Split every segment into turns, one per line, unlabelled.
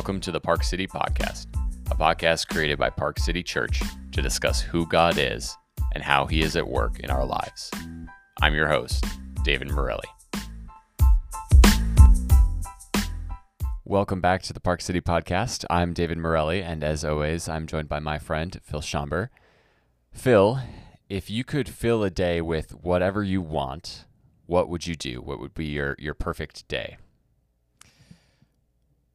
Welcome to the Park City Podcast, a podcast created by Park City Church to discuss who God is and how He is at work in our lives. I'm your host, David Morelli. Welcome back to the Park City Podcast. I'm David Morelli, and as always, I'm joined by my friend, Phil Schomber. Phil, if you could fill a day with whatever you want, what would you do? What would be your, your perfect day?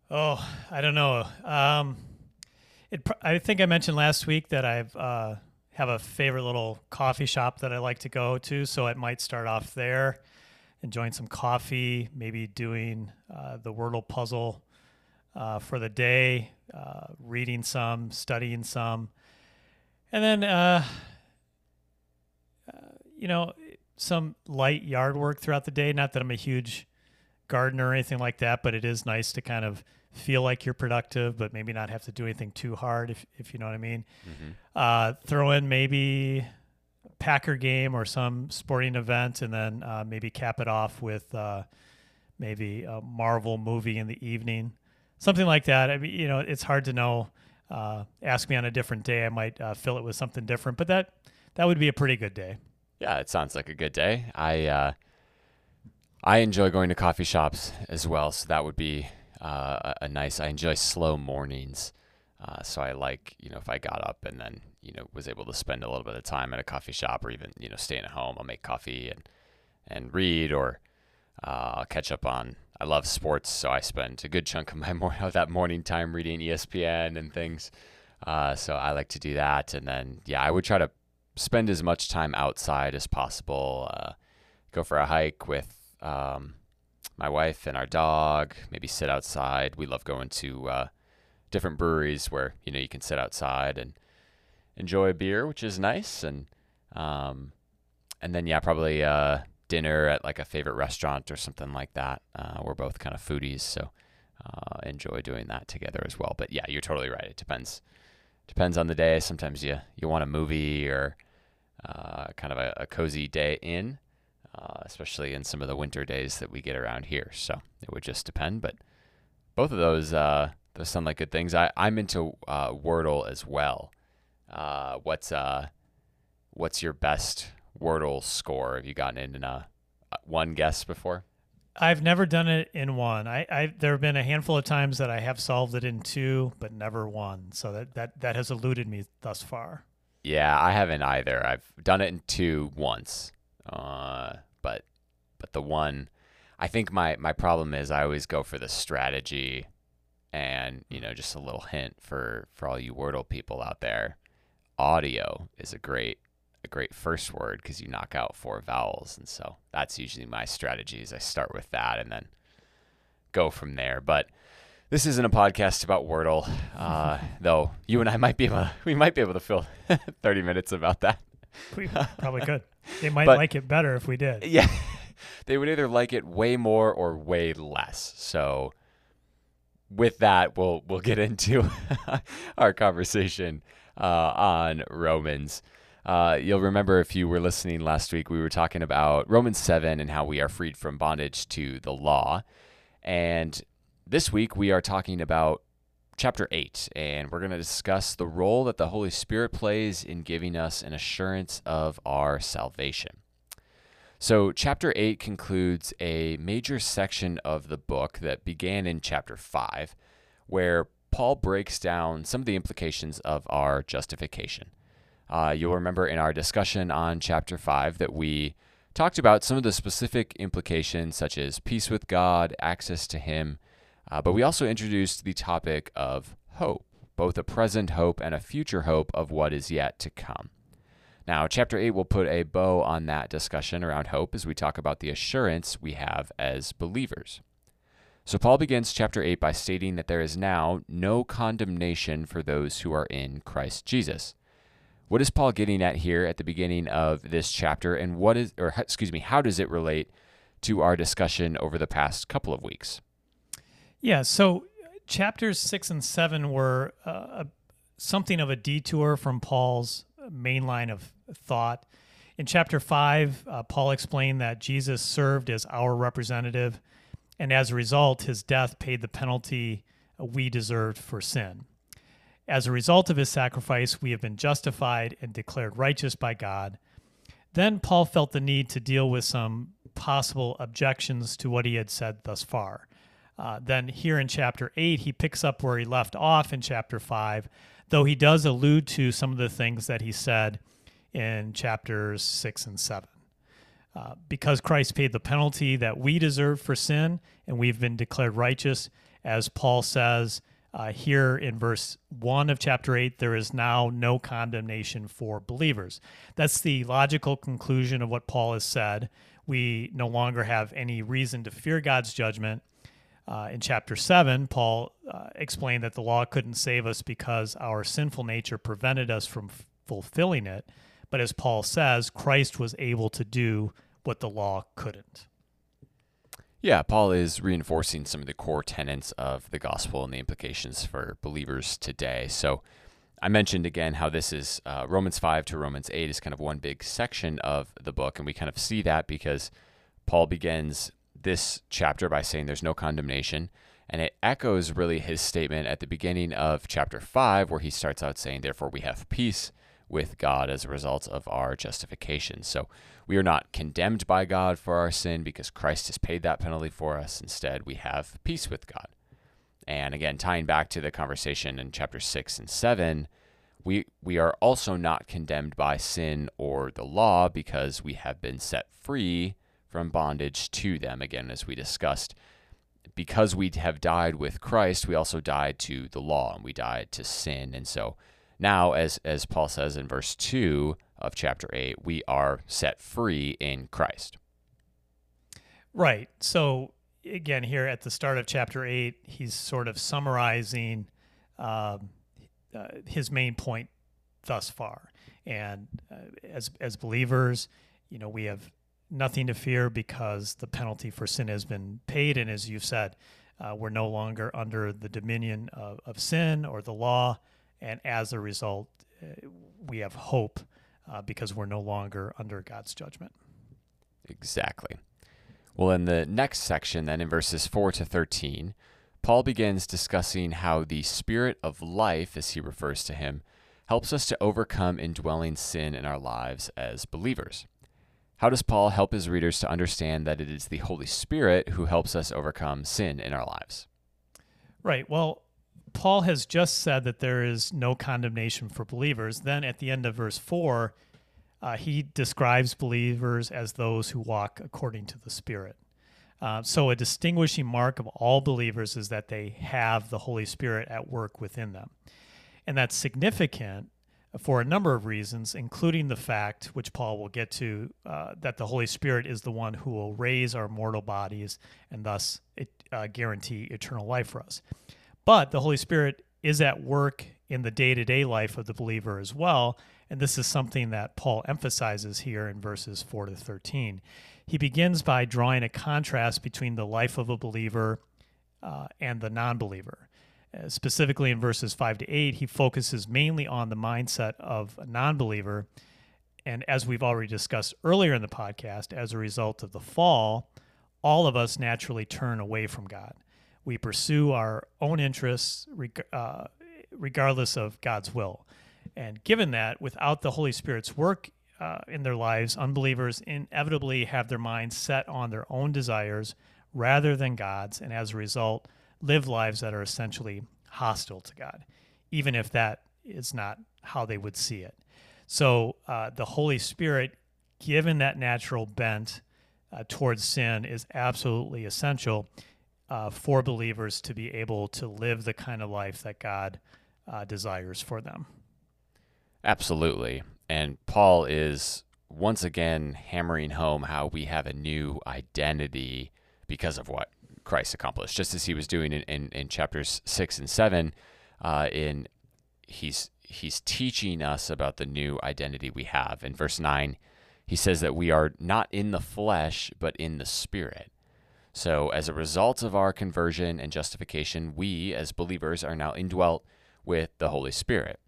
Oh, I don't know. Um, it. I think I mentioned last week that I've uh, have a favorite little coffee shop that I like to go to, so it might start off there, enjoying some coffee, maybe doing uh, the Wordle puzzle uh, for the day, uh, reading some, studying some, and then uh, uh, you know some light yard work throughout the day. Not that I'm a huge gardener or anything like that, but it is nice to kind of feel like you're productive, but maybe not have to do anything too hard, if, if you know what I mean. Mm-hmm. Uh, throw in maybe Packer game or some sporting event, and then uh, maybe cap it off with uh, maybe a Marvel movie in the evening, something like that. I mean, you know, it's hard to know. Uh, ask me on a different day, I might uh, fill it with something different, but that that would be a pretty good day.
Yeah, it sounds like a good day. I uh, I enjoy going to coffee shops as well, so that would be uh, a, nice. I enjoy slow mornings, uh, so I like you know if I got up and then you know was able to spend a little bit of time at a coffee shop or even you know staying at home. I'll make coffee and and read or uh, I'll catch up on. I love sports, so I spend a good chunk of my mor- of that morning time reading ESPN and things. Uh, so I like to do that, and then yeah, I would try to spend as much time outside as possible. Uh, go for a hike with um, my wife and our dog, maybe sit outside. We love going to uh, different breweries where you know you can sit outside and enjoy a beer, which is nice. And um, and then yeah, probably uh, dinner at like a favorite restaurant or something like that. Uh, we're both kind of foodies, so uh, enjoy doing that together as well. But yeah, you're totally right. It depends depends on the day. Sometimes you you want a movie or uh, kind of a, a cozy day in uh, especially in some of the winter days that we get around here. So it would just depend. But both of those, uh, those sound like good things. I, I'm into uh, Wordle as well. Uh, what's uh, what's your best Wordle score? Have you gotten in a one guess before?
I've never done it in one. I, I there have been a handful of times that I have solved it in two, but never one. So that that that has eluded me thus far.
Yeah, I haven't either. I've done it in two once. Uh, but but the one, I think my my problem is I always go for the strategy, and you know just a little hint for for all you Wordle people out there, audio is a great a great first word because you knock out four vowels, and so that's usually my strategy. Is I start with that and then go from there, but this isn't a podcast about Wordle, uh, though. You and I might be able, to, we might be able to fill thirty minutes about that.
We probably could. They might but, like it better if we did.
Yeah. they would either like it way more or way less. So with that, we'll we'll get into our conversation uh, on Romans. Uh, you'll remember if you were listening last week, we were talking about Romans 7 and how we are freed from bondage to the law. And this week, we are talking about chapter 8, and we're going to discuss the role that the Holy Spirit plays in giving us an assurance of our salvation. So, chapter 8 concludes a major section of the book that began in chapter 5, where Paul breaks down some of the implications of our justification. Uh, you'll remember in our discussion on chapter 5 that we talked about some of the specific implications, such as peace with God, access to Him, uh, but we also introduced the topic of hope, both a present hope and a future hope of what is yet to come. Now, chapter 8 will put a bow on that discussion around hope as we talk about the assurance we have as believers. So, Paul begins chapter 8 by stating that there is now no condemnation for those who are in Christ Jesus. What is Paul getting at here at the beginning of this chapter, and what is, or excuse me, how does it relate to our discussion over the past couple of weeks?
Yeah. So chapters six and seven were uh, something of a detour from Paul's main line of thought. In chapter five, uh, Paul explained that Jesus served as our representative, and as a result, his death paid the penalty we deserved for sin. As a result of his sacrifice, we have been justified and declared righteous by God. Then Paul felt the need to deal with some possible objections to what he had said thus far. Uh, then, here in chapter 8, he picks up where he left off in chapter 5, though he does allude to some of the things that he said in chapters 6 and 7. Uh, because Christ paid the penalty that we deserve for sin, and we've been declared righteous, as Paul says uh, here in verse 1 of chapter 8, there is now no condemnation for believers. That's the logical conclusion of what Paul has said. We no longer have any reason to fear God's judgment. Uh, in chapter 7, Paul uh, explained that the law couldn't save us because our sinful nature prevented us from f- fulfilling it. But as Paul says, Christ was able to do what the law couldn't.
Yeah, Paul is reinforcing some of the core tenets of the gospel and the implications for believers today. So, I mentioned again how this is uh, Romans 5 to Romans 8 is kind of one big section of the book. And we kind of see that because Paul begins this chapter by saying there's no condemnation. And it echoes really his statement at the beginning of chapter 5, where he starts out saying, Therefore, we have peace with God as a result of our justification. So we are not condemned by God for our sin because Christ has paid that penalty for us. Instead, we have peace with God. And again, tying back to the conversation in chapter 6 and 7, we, we are also not condemned by sin or the law because we have been set free from bondage to them. Again, as we discussed, because we have died with Christ, we also died to the law and we died to sin. And so now, as, as Paul says in verse 2 of chapter 8, we are set free in Christ.
Right. So again, here at the start of chapter eight, he's sort of summarizing um, uh, his main point thus far. And uh, as as believers, you know, we have nothing to fear because the penalty for sin has been paid, and as you've said, uh, we're no longer under the dominion of, of, sin or the law, and as a result, uh, we have hope uh, because we're no longer under God's judgment.
Exactly. Well, in the next section, then in verses 4 to 13, Paul begins discussing how the Spirit of life, as he refers to him, helps us to overcome indwelling sin in our lives as believers. How does Paul help his readers to understand that it is the Holy Spirit who helps us overcome sin in our lives?
Right. Well, Paul has just said that there is no condemnation for believers. Then at the end of verse 4, uh, he describes believers as those who walk according to the Spirit. Uh, so, a distinguishing mark of all believers is that they have the Holy Spirit at work within them. And that's significant for a number of reasons, including the fact, which Paul will get to, uh, that the Holy Spirit is the one who will raise our mortal bodies and thus it, uh, guarantee eternal life for us. But the Holy Spirit is at work in the day to day life of the believer as well. And this is something that Paul emphasizes here in verses 4 to 13. He begins by drawing a contrast between the life of a believer uh, and the non believer. Specifically in verses 5 to 8, he focuses mainly on the mindset of a non believer. And as we've already discussed earlier in the podcast, as a result of the fall, all of us naturally turn away from God. We pursue our own interests uh, regardless of God's will. And given that, without the Holy Spirit's work uh, in their lives, unbelievers inevitably have their minds set on their own desires rather than God's, and as a result, live lives that are essentially hostile to God, even if that is not how they would see it. So, uh, the Holy Spirit, given that natural bent uh, towards sin, is absolutely essential uh, for believers to be able to live the kind of life that God uh, desires for them.
Absolutely. And Paul is once again hammering home how we have a new identity because of what Christ accomplished, just as he was doing in, in, in chapters six and seven. Uh, in he's he's teaching us about the new identity we have. In verse nine, he says that we are not in the flesh, but in the spirit. So, as a result of our conversion and justification, we as believers are now indwelt with the Holy Spirit.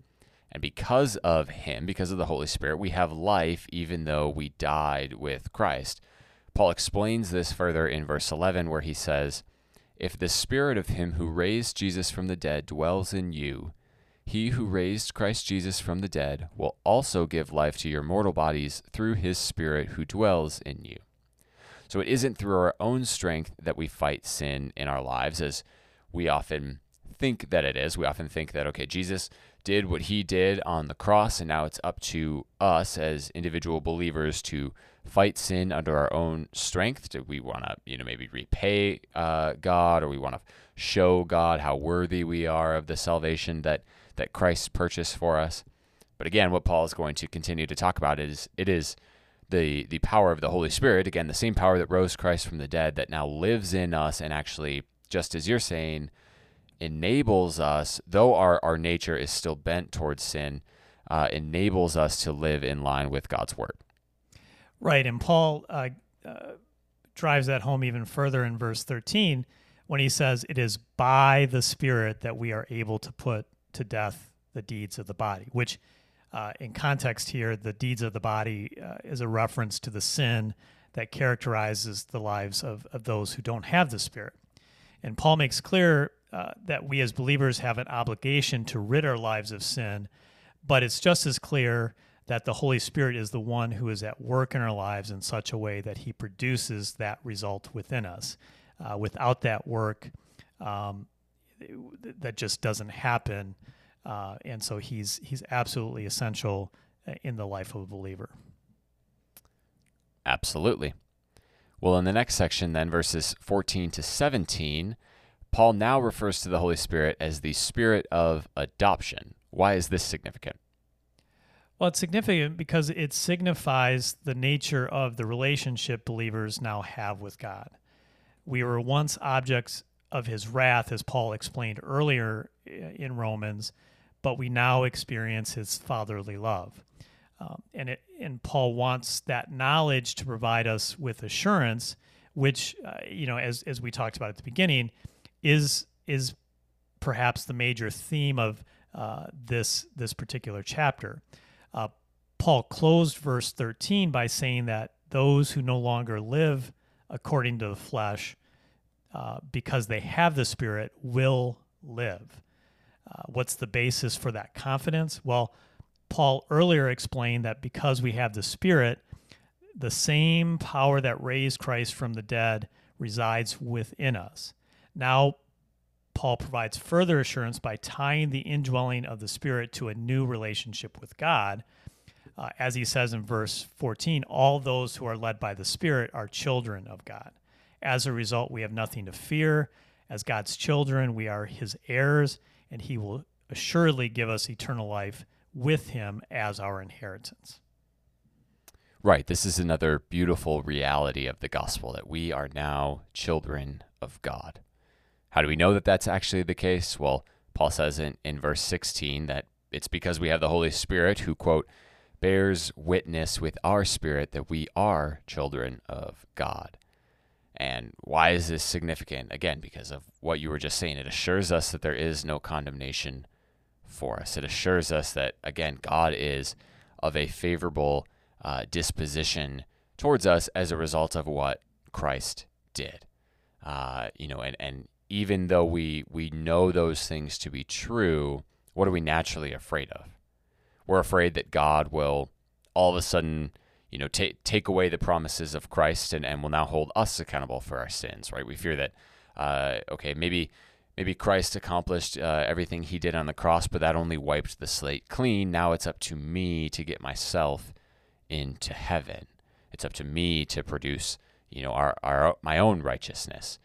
And because of Him, because of the Holy Spirit, we have life even though we died with Christ. Paul explains this further in verse 11, where he says, If the spirit of him who raised Jesus from the dead dwells in you, he who raised Christ Jesus from the dead will also give life to your mortal bodies through his spirit who dwells in you. So it isn't through our own strength that we fight sin in our lives, as we often think that it is. We often think that, okay, Jesus did what he did on the cross, and now it's up to us as individual believers to fight sin under our own strength. Do we want to, you know, maybe repay uh, God, or we want to show God how worthy we are of the salvation that that Christ purchased for us? But again, what Paul is going to continue to talk about is it is the the power of the Holy Spirit. Again, the same power that rose Christ from the dead that now lives in us, and actually, just as you're saying, enables us, though our our nature is still bent towards sin, uh, enables us to live in line with God's word.
Right, and Paul uh, uh, drives that home even further in verse 13 when he says, "It is by the Spirit that we are able to put to death the deeds of the body," which uh, in context here, the deeds of the body uh, is a reference to the sin that characterizes the lives of, of those who don't have the Spirit. And Paul makes clear uh, that we as believers have an obligation to rid our lives of sin, but it's just as clear that the Holy Spirit is the one who is at work in our lives in such a way that he produces that result within us. Uh, without that work, um, that just doesn't happen. Uh, and so he's he's absolutely essential uh, in the life of a believer.
Absolutely. Well, in the next section, then, verses 14 to 17, Paul now refers to the Holy Spirit as the Spirit of adoption. Why is this significant?
Well, it's significant because it signifies the nature of the relationship believers now have with God. We were once objects of his wrath, as Paul explained earlier in Romans, but we now experience his fatherly love. Um, and it, and Paul wants that knowledge to provide us with assurance, which uh, you know, as as we talked about at the beginning, is is perhaps the major theme of uh, this this particular chapter. Uh, Paul closed verse 13 by saying that those who no longer live according to the flesh, uh, because they have the Spirit, will live. Uh, what's the basis for that confidence? Well, Paul earlier explained that because we have the Spirit, the same power that raised Christ from the dead resides within us. Now, Paul provides further assurance by tying the indwelling of the Spirit to a new relationship with God. Uh, as he says in verse 14, all those who are led by the Spirit are children of God. As a result, we have nothing to fear. As God's children, we are his heirs and he will assuredly give us eternal life with him as our inheritance.
Right. This is another beautiful reality of the gospel that we are now children of God. How do we know that that's actually the case? Well, Paul says in, in verse 16 that it's because we have the Holy Spirit who, quote, bears witness with our spirit that we are children of God. And why is this significant? Again, because of what you were just saying. It assures us that there is no condemnation for us. It assures us that, again, God is of a favorable uh, disposition towards us as a result of what Christ did. Uh, you know, and, and even though we, we know those things to be true, what are we naturally afraid of? We're afraid that God will all of a sudden you know, take take away the promises of Christ and, and will now hold us accountable for our sins, right? We fear that, uh, okay, maybe maybe Christ accomplished uh, everything he did on the cross, but that only wiped the slate clean. Now it's up to me to get myself into heaven. It's up to me to produce, you know, our, our my own righteousness.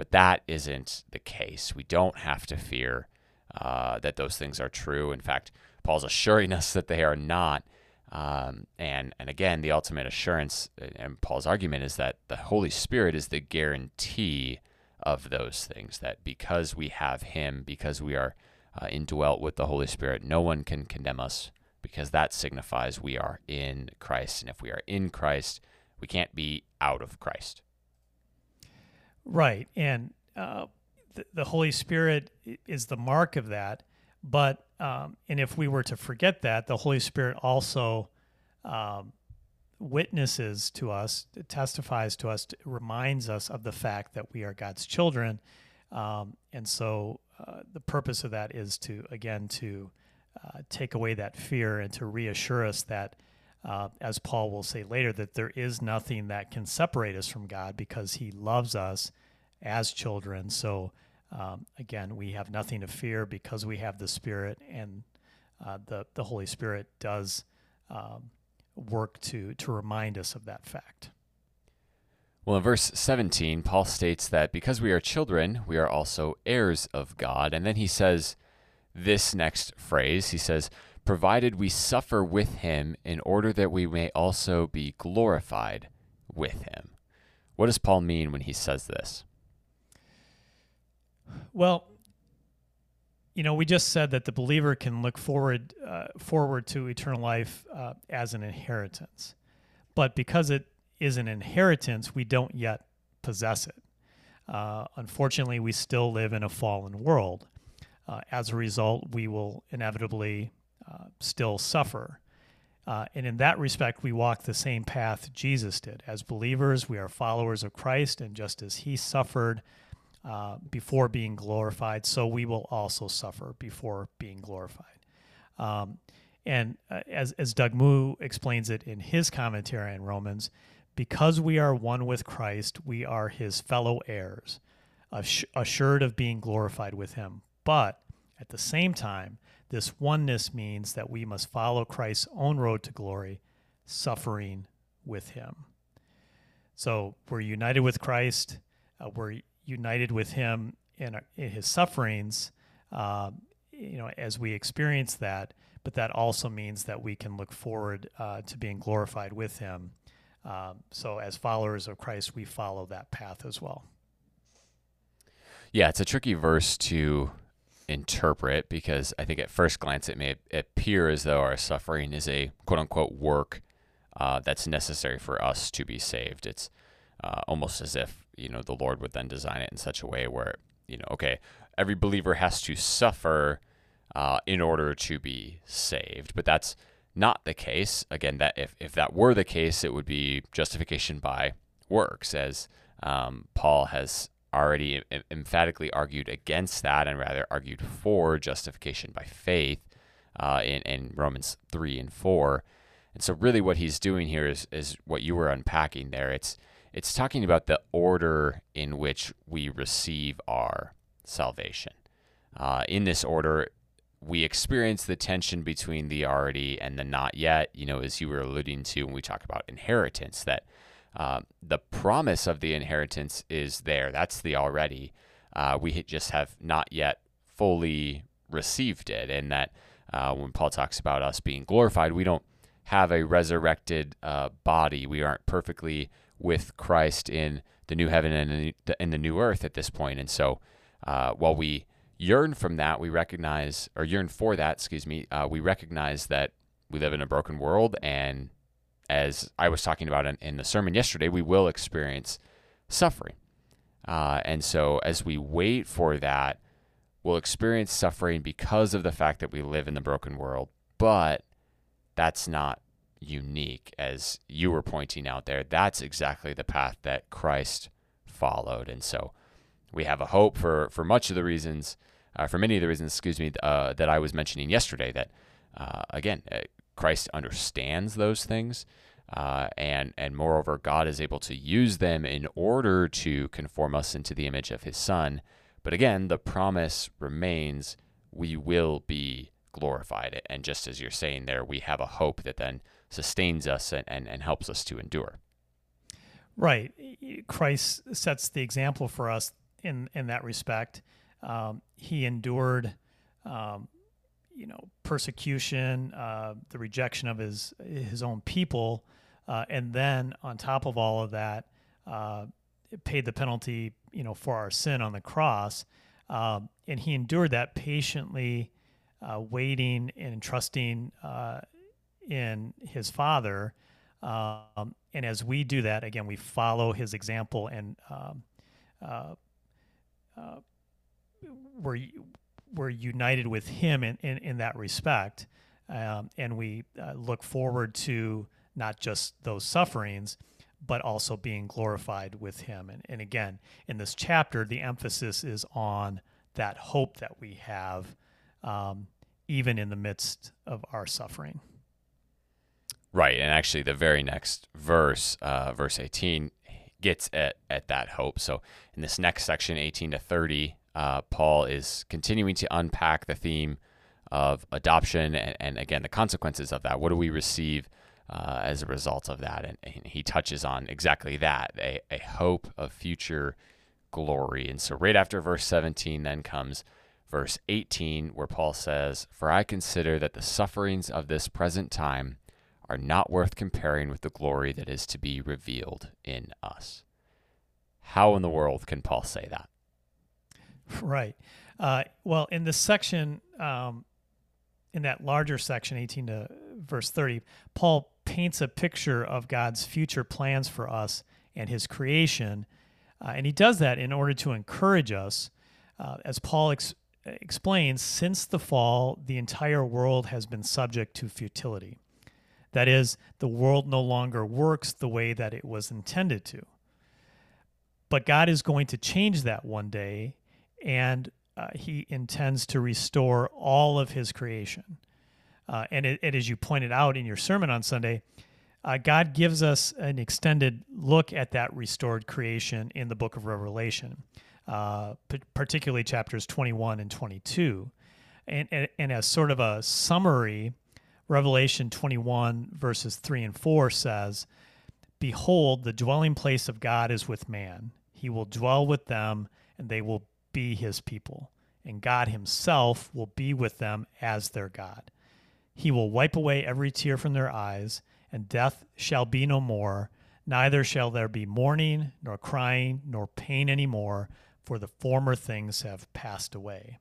But that isn't the case. We don't have to fear uh, that those things are true. In fact, Paul's assuring us that they are not. Um, and and again, the ultimate assurance uh, and Paul's argument is that the Holy Spirit is the guarantee of those things. That because we have Him, because we are uh, indwelt with the Holy Spirit, no one can condemn us because that signifies we are in Christ. And if we are in Christ, we can't be out of Christ.
Right, and uh, the, the Holy Spirit is the mark of that. But um, and if we were to forget that, the Holy Spirit also um, witnesses to us, testifies to us, reminds us of the fact that we are God's children. Um, and so uh, the purpose of that is to, again, to uh, take away that fear and to reassure us that, uh, as Paul will say later, that there is nothing that can separate us from God because he loves us as children. So, um, again, we have nothing to fear because we have the Spirit, and uh, the, the Holy Spirit does um, work to, to remind us of that fact.
Well, in verse 17, Paul states that because we are children, we are also heirs of God. And then he says this next phrase he says, provided we suffer with him in order that we may also be glorified with him. What does Paul mean when he says this?
Well, you know, we just said that the believer can look forward uh, forward to eternal life uh, as an inheritance, but because it is an inheritance, we don't yet possess it. Uh, unfortunately, we still live in a fallen world. Uh, as a result, we will inevitably still suffer. Uh, and in that respect, we walk the same path Jesus did. As believers, we are followers of Christ, and just as he suffered uh, before being glorified, so we will also suffer before being glorified. Um, and uh, as, as Doug Moo explains it in his commentary on Romans, because we are one with Christ, we are his fellow heirs, assured of being glorified with him. But at the same time, this oneness means that we must follow Christ's own road to glory, suffering with him. So we're united with Christ, uh, we're united with him in, our, in his sufferings, uh, you know, as we experience that. But that also means that we can look forward uh, to being glorified with him um, so, as followers of Christ, we follow that path as well.
Yeah, it's a tricky verse to interpret because I think at first glance it may appear as though our suffering is a quote unquote work uh, that's necessary for us to be saved. It's uh, almost as if you know the Lord would then design it in such a way where you know, okay, every believer has to suffer uh, in order to be saved, but that's not the case. Again, that if, if that were the case, it would be justification by works, as um, Paul has already emphatically argued against that and rather argued for justification by faith uh, in, in Romans 3 and 4. And so, really, what he's doing here is, is what you were unpacking there. It's, it's talking about the order in which we receive our salvation. Uh, in this order, we experience the tension between the already and the not yet, you know, as you were alluding to when we talk about inheritance, that uh, the promise of the inheritance is there. That's the already. Uh, we just have not yet fully received it. And that uh, when Paul talks about us being glorified, we don't have a resurrected uh, body. We aren't perfectly with Christ in the new heaven and in the new earth at this point. And so uh, while we yearn from that, we recognize, or yearn for that, excuse me, uh, we recognize that we live in a broken world. And as I was talking about in, in the sermon yesterday, we will experience suffering. Uh, and so as we wait for that, we'll experience suffering because of the fact that we live in the broken world. But that's not unique, as you were pointing out there. That's exactly the path that Christ followed. And so we have a hope for, for much of the reasons uh, for many of the reasons, excuse me, uh, that I was mentioning yesterday. That uh, again, Christ understands those things, uh, and and moreover, God is able to use them in order to conform us into the image of His Son. But again, the promise remains: we will be glorified. And just as you're saying there, we have a hope that then sustains us and, and, and helps us to endure.
Right. Christ sets the example for us in in that respect. Um, he endured, um, you know, persecution, uh, the rejection of his his own people, uh, and then on top of all of that, uh, paid the penalty, you know, for our sin on the cross, um, and he endured that patiently, uh, waiting and trusting uh, in his Father. Um, and as we do that, again, we follow his example and um, uh, uh, we're we're united with Him in in, in that respect, um, and we uh, look forward to not just those sufferings, but also being glorified with him. And, and again, in this chapter, the emphasis is on that hope that we have, um, even in the midst of our suffering.
Right. And actually, the very next verse, uh, verse 18, gets at, at that hope. So in this next section, 18 to 30, uh, Paul is continuing to unpack the theme of adoption and, and again, the consequences of that. What do we receive? uh, as a result of that. And, and, he touches on exactly that a, a hope of future glory. And so, right after verse 17, then comes verse 18, where Paul says, For I consider that the sufferings of this present time are not worth comparing with the glory that is to be revealed in us. How in the world can Paul say that?
Right. Uh, well, in this section, um, in that larger section, 18 to verse 30, Paul paints a picture of God's future plans for us and his creation. Uh, and he does that in order to encourage us. Uh, as Paul ex- explains, since the fall, the entire world has been subject to futility. That is, the world no longer works the way that it was intended to. But God is going to change that one day, and uh, he intends to restore all of his creation. Uh, and, it, as you pointed out in your sermon on Sunday, uh, God gives us an extended look at that restored creation in the book of Revelation, uh, p- particularly chapters 21 and 22. And, and, and, as sort of a summary, Revelation 21, verses 3 and 4 says, Behold, the dwelling place of God is with man. He will dwell with them, and they will be his people. And God himself will be with them as their God. He will wipe away every tear from their eyes, and death shall be no more. Neither shall there be mourning, nor crying, nor pain any more, for the former things have passed away.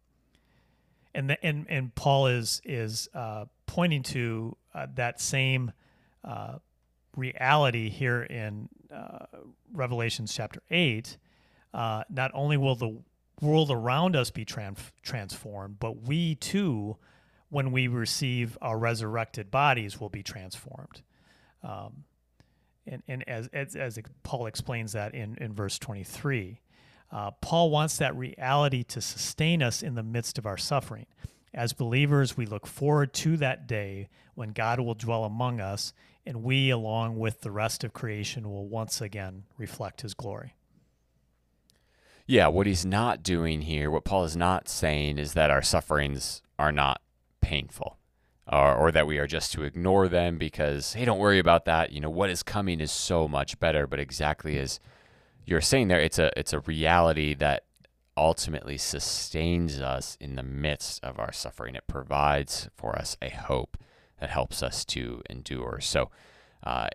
And the, and and Paul is is uh, pointing to uh, that same uh, reality here in uh, Revelations chapter eight. Uh, not only will the world around us be trans- transformed, but we too when we receive our resurrected bodies will be transformed. Um, and, and as, as, as, Paul explains that in, in verse 23, uh, Paul wants that reality to sustain us in the midst of our suffering. As believers, we look forward to that day when God will dwell among us, and we, along with the rest of creation, will once again reflect his glory.
Yeah, what he's not doing here, what Paul is not saying, is that our sufferings are not painful or, or that we are just to ignore them because, hey, don't worry about that. You know, what is coming is so much better. But exactly as you're saying there, it's a, it's a reality that ultimately sustains us in the midst of our suffering. It provides for us a hope that helps us to endure. So, uh,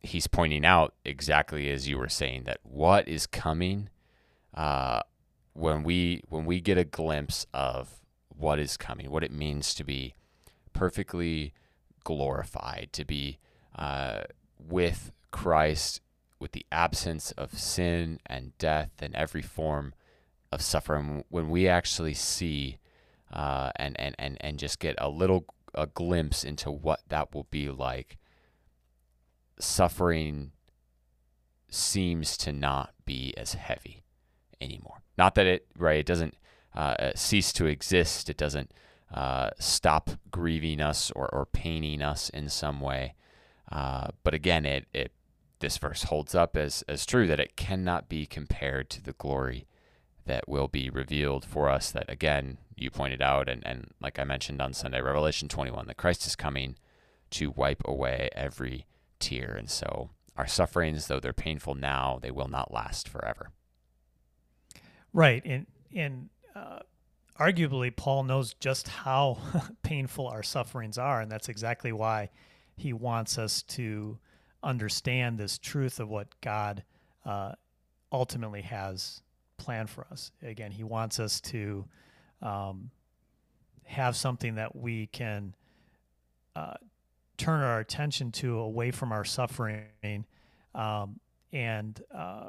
he's pointing out exactly as you were saying that what is coming uh, when we when we get a glimpse of what is coming, what it means to be perfectly glorified, to be uh, with Christ, with the absence of sin and death and every form of suffering. When we actually see uh, and, and, and, and just get a little a glimpse into what that will be like, suffering seems to not be as heavy anymore. Not that it right, it doesn't uh, cease to exist. It doesn't uh, stop grieving us or, or paining us in some way. Uh, but again, it, it this verse holds up as, as true that it cannot be compared to the glory that will be revealed for us. That again, you pointed out, and, and like I mentioned on Sunday, Revelation 21, that Christ is coming to wipe away every tear. And so our sufferings, though they're painful now, they will not last forever.
Right. And, and uh, arguably, Paul knows just how painful our sufferings are, and that's exactly why he wants us to understand this truth of what God uh, ultimately has planned for us. Again, he wants us to um, have something that we can uh, turn our attention to away from our suffering. Um, and uh,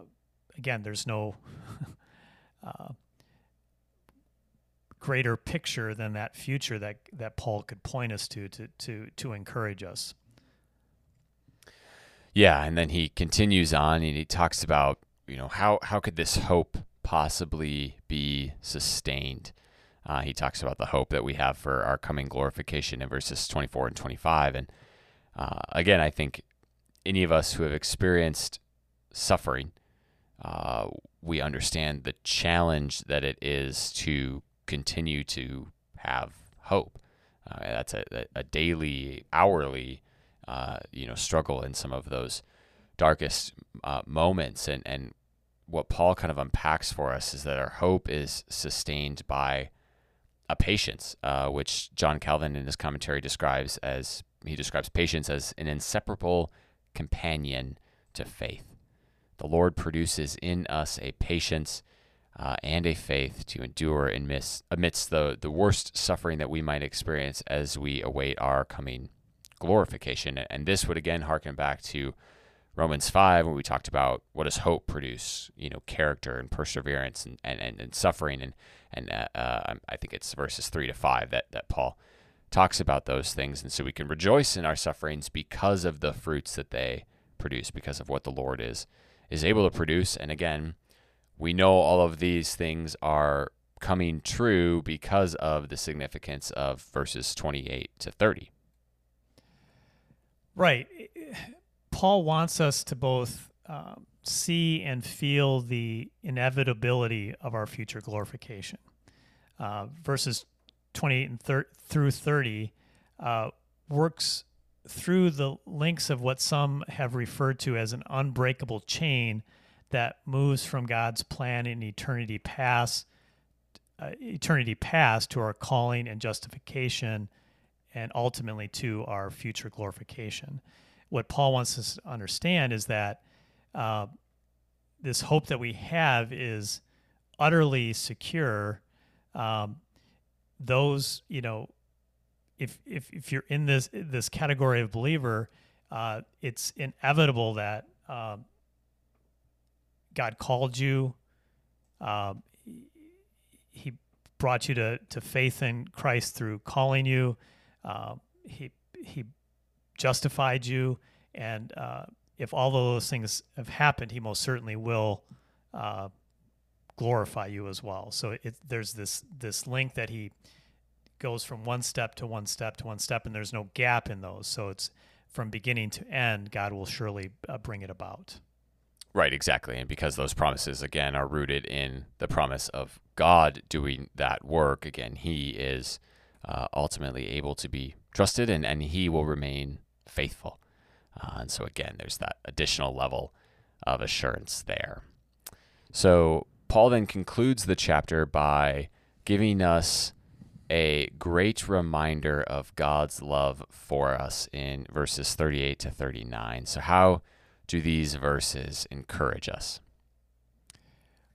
again, there's no greater picture than that future that that Paul could point us to to to to encourage us.
Yeah, and then he continues on and he talks about, you know, how how could this hope possibly be sustained? Uh, he talks about the hope that we have for our coming glorification in verses 24 and 25. And uh, again, I think any of us who have experienced suffering, uh, we understand the challenge that it is to continue to have hope. Uh, that's a, a, daily, hourly, uh, you know, struggle in some of those darkest uh, moments. And, and what Paul kind of unpacks for us is that our hope is sustained by a patience, uh, which John Calvin in his commentary describes as he describes patience as an inseparable companion to faith. The Lord produces in us a patience uh, and a faith to endure amidst, amidst the, the worst suffering that we might experience as we await our coming glorification. And this would again harken back to Romans 5, when we talked about what does hope produce, you know, character and perseverance and, and, and, and suffering. And, and uh, uh, I think it's verses 3 to 5 that, that Paul talks about those things. And so we can rejoice in our sufferings because of the fruits that they produce, because of what the Lord is, is able to produce. And again, we know all of these things are coming true because of the significance of verses 28 to 30.
Right. Paul wants us to both um, see and feel the inevitability of our future glorification. Uh, verses 28 and thir- through 30 uh, works through the links of what some have referred to as an unbreakable chain that moves from God's plan in eternity past, uh, eternity past to our calling and justification, and ultimately to our future glorification what Paul wants us to understand is that uh, this hope that we have is utterly secure. Um, those, you know, if, if, if you're in this this category of believer, uh, it's inevitable that um, God called you. Uh, he brought you to, to faith in Christ through calling you. Uh, he he justified you, and uh, if all of those things have happened, He most certainly will uh, glorify you as well. So it, there's this this link that He goes from one step to one step to one step, and there's no gap in those. So it's from beginning to end, God will surely uh, bring it about.
Right, exactly. And because those promises, again, are rooted in the promise of God doing that work, again, He is uh, ultimately able to be trusted and, and He will remain faithful. Uh, and so, again, there's that additional level of assurance there. So, Paul then concludes the chapter by giving us a great reminder of God's love for us in verses 38 to 39. So, how do these verses encourage us?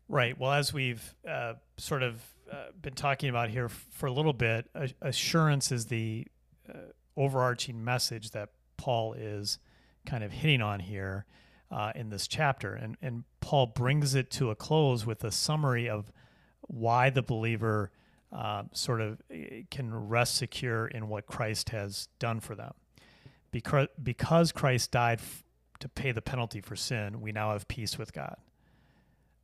Right. Well, as we've uh, sort of uh, been talking about here for a little bit, assurance is the uh, overarching message that Paul is kind of hitting on here uh, in this chapter. And, and Paul brings it to a close with a summary of why the believer uh, sort of eh, can rest secure in what Christ has done for them. Because, because Christ died f- to pay the penalty for sin, we now have peace with God.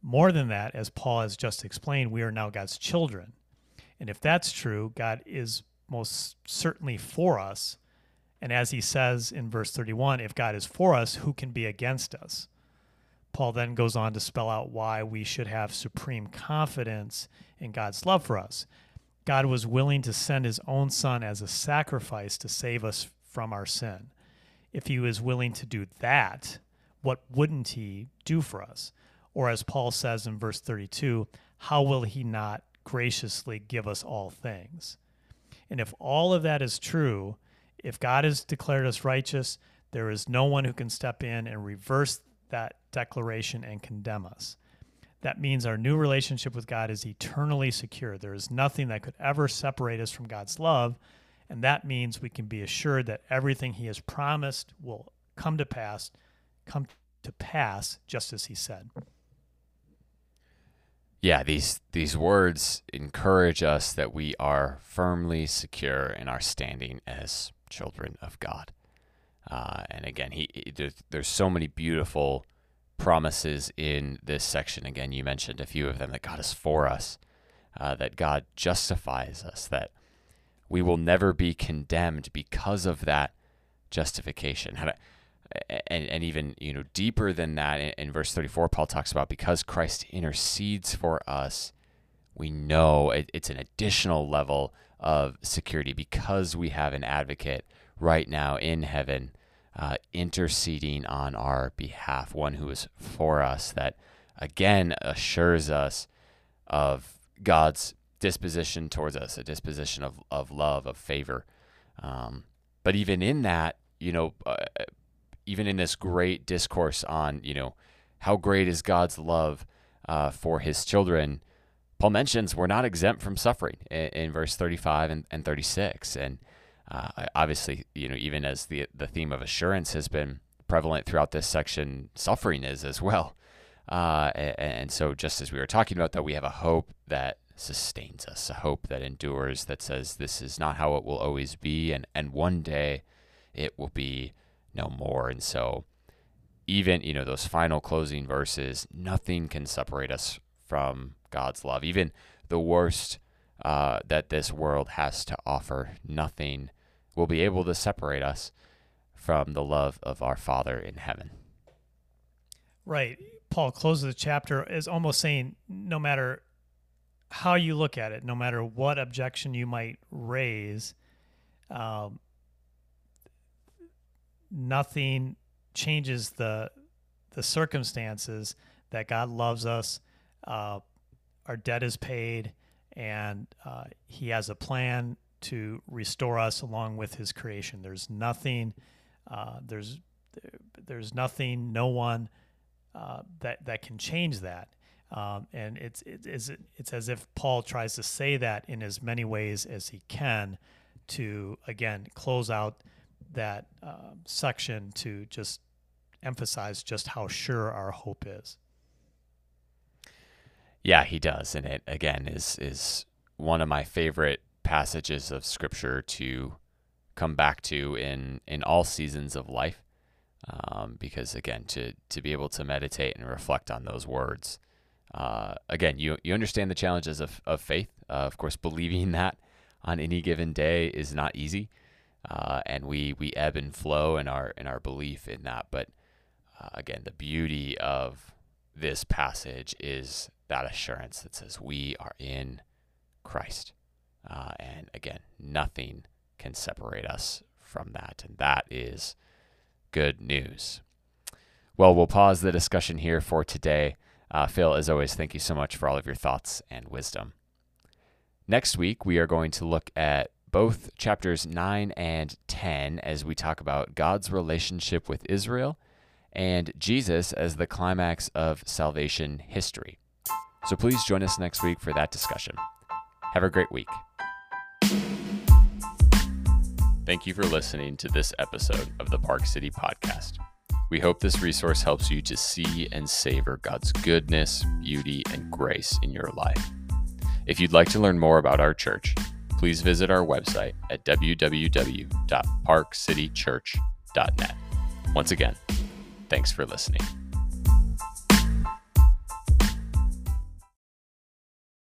More than that, as Paul has just explained, we are now God's children. And if that's true, God is most certainly for us and as he says in verse 31, if God is for us, who can be against us? Paul then goes on to spell out why we should have supreme confidence in God's love for us. God was willing to send his own son as a sacrifice to save us from our sin. If he was willing to do that, what wouldn't he do for us? Or as Paul says in verse 32, how will he not graciously give us all things? And if all of that is true, if God has declared us righteous, there is no one who can step in and reverse that declaration and condemn us. That means our new relationship with God is eternally secure. There is nothing that could ever separate us from God's love. And that means we can be assured that everything He has promised will come to pass, come to pass just as He said.
Yeah, these these words encourage us that we are firmly secure in our standing as children of God. Uh, and again, he, he there's, there's so many beautiful promises in this section. Again, you mentioned a few of them that God is for us, uh, that God justifies us, that we will never be condemned because of that justification. And, and even you know deeper than that in, in verse 34 paul talks about because christ intercedes for us we know it, it's an additional level of security because we have an advocate right now in heaven uh, interceding on our behalf, one who is for us, that again assures us of God's disposition towards us, a disposition of, of love, of favor. Um, but even in that, you know, uh, even in this great discourse on, you know, how great is God's love uh, for his children, Paul mentions we're not exempt from suffering in, in verse 35 and, and 36. And uh, obviously, you know, even as the the theme of assurance has been prevalent throughout this section, suffering is as well. Uh, and, and, so, just as we were talking about, that we have a hope that sustains us, a hope that endures, that says this is not how it will always be, and and one day it will be no more. And so, even you know those final closing verses, nothing can separate us from God's love. Even the worst uh, that this world has to offer, nothing will be able to separate us from the love of our Father in heaven.
Right. Paul closes the chapter as almost saying no matter how you look at it, no matter what objection you might raise, um, nothing changes the the circumstances that God loves us. Uh, our debt is paid, and uh, He has a plan to restore us along with his creation. There's nothing, uh, there's, there's nothing, no one uh, that, that can change that. Um, and it's, it's, it's as if Paul tries to say that in as many ways as he can to, again, close out that uh, section to just emphasize just how sure our hope is.
Yeah, he does, and it again is is one of my favorite passages of scripture to come back to in in all seasons of life um, because again to to be able to meditate and reflect on those words uh, again you you understand the challenges of, of faith. Uh, of course believing that on any given day is not easy uh, and we we ebb and flow in our in our belief in that but uh, again the beauty of this passage is that assurance that says we are in Christ uh, and again, nothing can separate us from that. And that is good news. Well, we'll pause the discussion here for today. Uh, Phil, as always, thank you so much for all of your thoughts and wisdom. Next week, we are going to look at both chapters 9 and 10 as we talk about God's relationship with Israel and Jesus as the climax of salvation history. So please join us next week for that discussion. Have a great week. Thank you for listening to this episode of the Park City Podcast. We hope this resource helps you to see and savor God's goodness, beauty, and grace in your life. If you'd like to learn more about our church, please visit our website at www.parkcitychurch.net. Once again, thanks for listening.